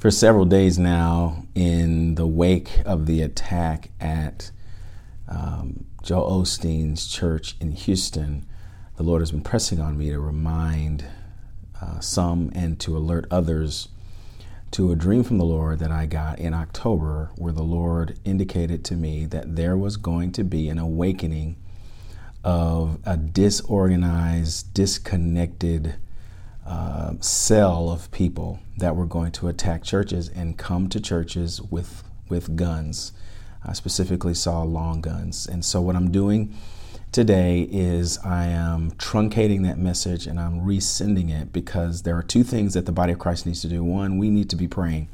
For several days now, in the wake of the attack at um, Joel Osteen's church in Houston, the Lord has been pressing on me to remind uh, some and to alert others to a dream from the Lord that I got in October, where the Lord indicated to me that there was going to be an awakening of a disorganized, disconnected, uh, cell of people that were going to attack churches and come to churches with with guns. I specifically saw long guns, and so what I'm doing today is I am truncating that message and I'm resending it because there are two things that the body of Christ needs to do. One, we need to be praying.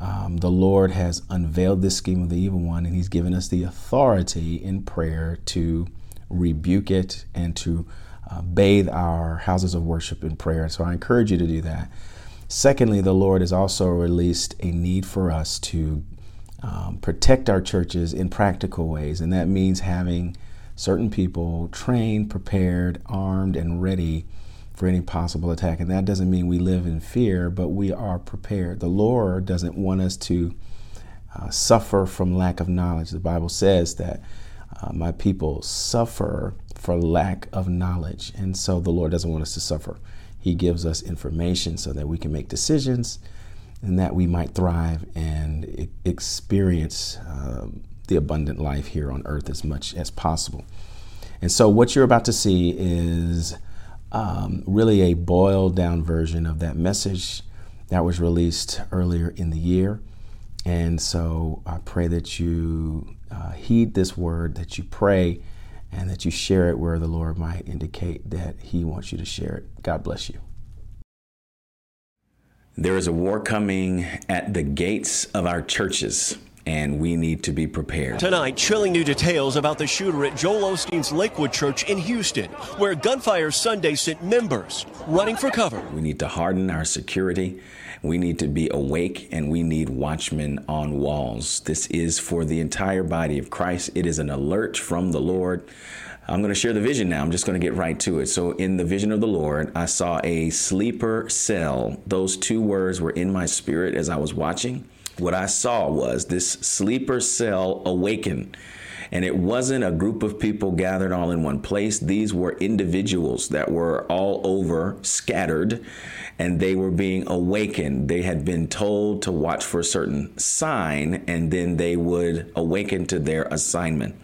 Um, the Lord has unveiled this scheme of the evil one, and He's given us the authority in prayer to rebuke it and to uh, bathe our houses of worship in prayer. So I encourage you to do that. Secondly, the Lord has also released a need for us to um, protect our churches in practical ways, and that means having certain people trained, prepared, armed, and ready for any possible attack. And that doesn't mean we live in fear, but we are prepared. The Lord doesn't want us to uh, suffer from lack of knowledge. The Bible says that uh, my people suffer for lack of knowledge. And so the Lord doesn't want us to suffer. He gives us information so that we can make decisions and that we might thrive and experience um, the abundant life here on earth as much as possible. And so, what you're about to see is um, really a boiled down version of that message that was released earlier in the year. And so, I pray that you uh, heed this word, that you pray and that you share it where the Lord might indicate that He wants you to share it. God bless you. There is a war coming at the gates of our churches and we need to be prepared. Tonight, chilling new details about the shooter at Joel Osteen's Lakewood Church in Houston, where Gunfire Sunday sent members running for cover. We need to harden our security. We need to be awake and we need watchmen on walls. This is for the entire body of Christ. It is an alert from the Lord. I'm going to share the vision now. I'm just going to get right to it. So, in the vision of the Lord, I saw a sleeper cell. Those two words were in my spirit as I was watching what I saw was this sleeper cell awaken. And it wasn't a group of people gathered all in one place. These were individuals that were all over, scattered, and they were being awakened. They had been told to watch for a certain sign, and then they would awaken to their assignment.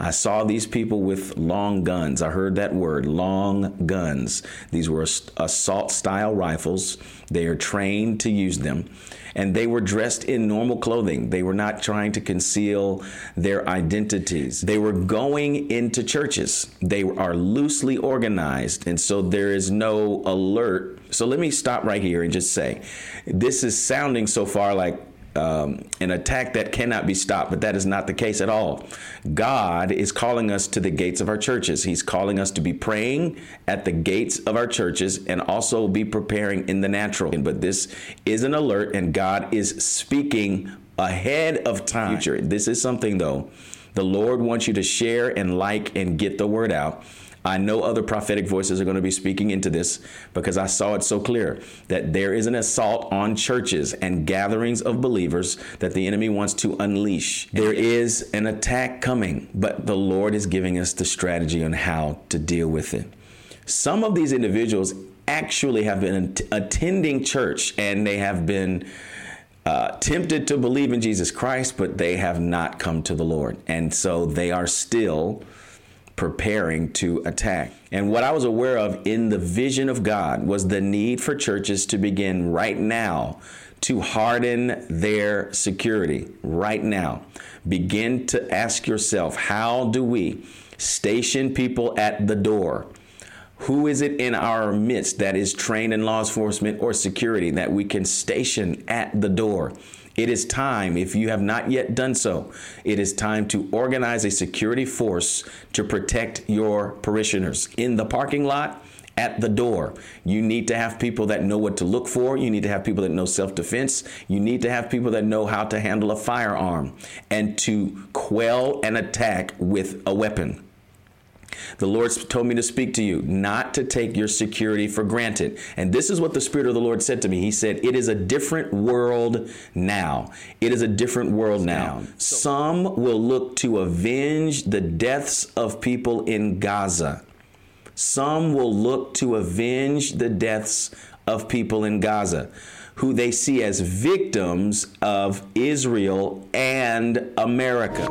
I saw these people with long guns. I heard that word, long guns. These were assault style rifles. They are trained to use them and they were dressed in normal clothing. They were not trying to conceal their identities. They were going into churches. They are loosely organized, and so there is no alert. So let me stop right here and just say this is sounding so far like um, an attack that cannot be stopped, but that is not the case at all. God is calling us to the gates of our churches. He's calling us to be praying at the gates of our churches and also be preparing in the natural. But this is an alert, and God is speaking ahead of time. This is something, though, the Lord wants you to share and like and get the word out. I know other prophetic voices are going to be speaking into this because I saw it so clear that there is an assault on churches and gatherings of believers that the enemy wants to unleash. There is an attack coming, but the Lord is giving us the strategy on how to deal with it. Some of these individuals actually have been attending church and they have been uh, tempted to believe in Jesus Christ, but they have not come to the Lord. And so they are still preparing to attack. And what I was aware of in the vision of God was the need for churches to begin right now to harden their security. Right now. Begin to ask yourself how do we station people at the door? Who is it in our midst that is trained in law enforcement or security that we can station at the door? It is time, if you have not yet done so, it is time to organize a security force to protect your parishioners in the parking lot. At the door. You need to have people that know what to look for. You need to have people that know self defense. You need to have people that know how to handle a firearm and to quell an attack with a weapon. The Lord told me to speak to you, not to take your security for granted. And this is what the Spirit of the Lord said to me. He said, It is a different world now. It is a different world now. Some will look to avenge the deaths of people in Gaza. Some will look to avenge the deaths of people in Gaza who they see as victims of Israel and America.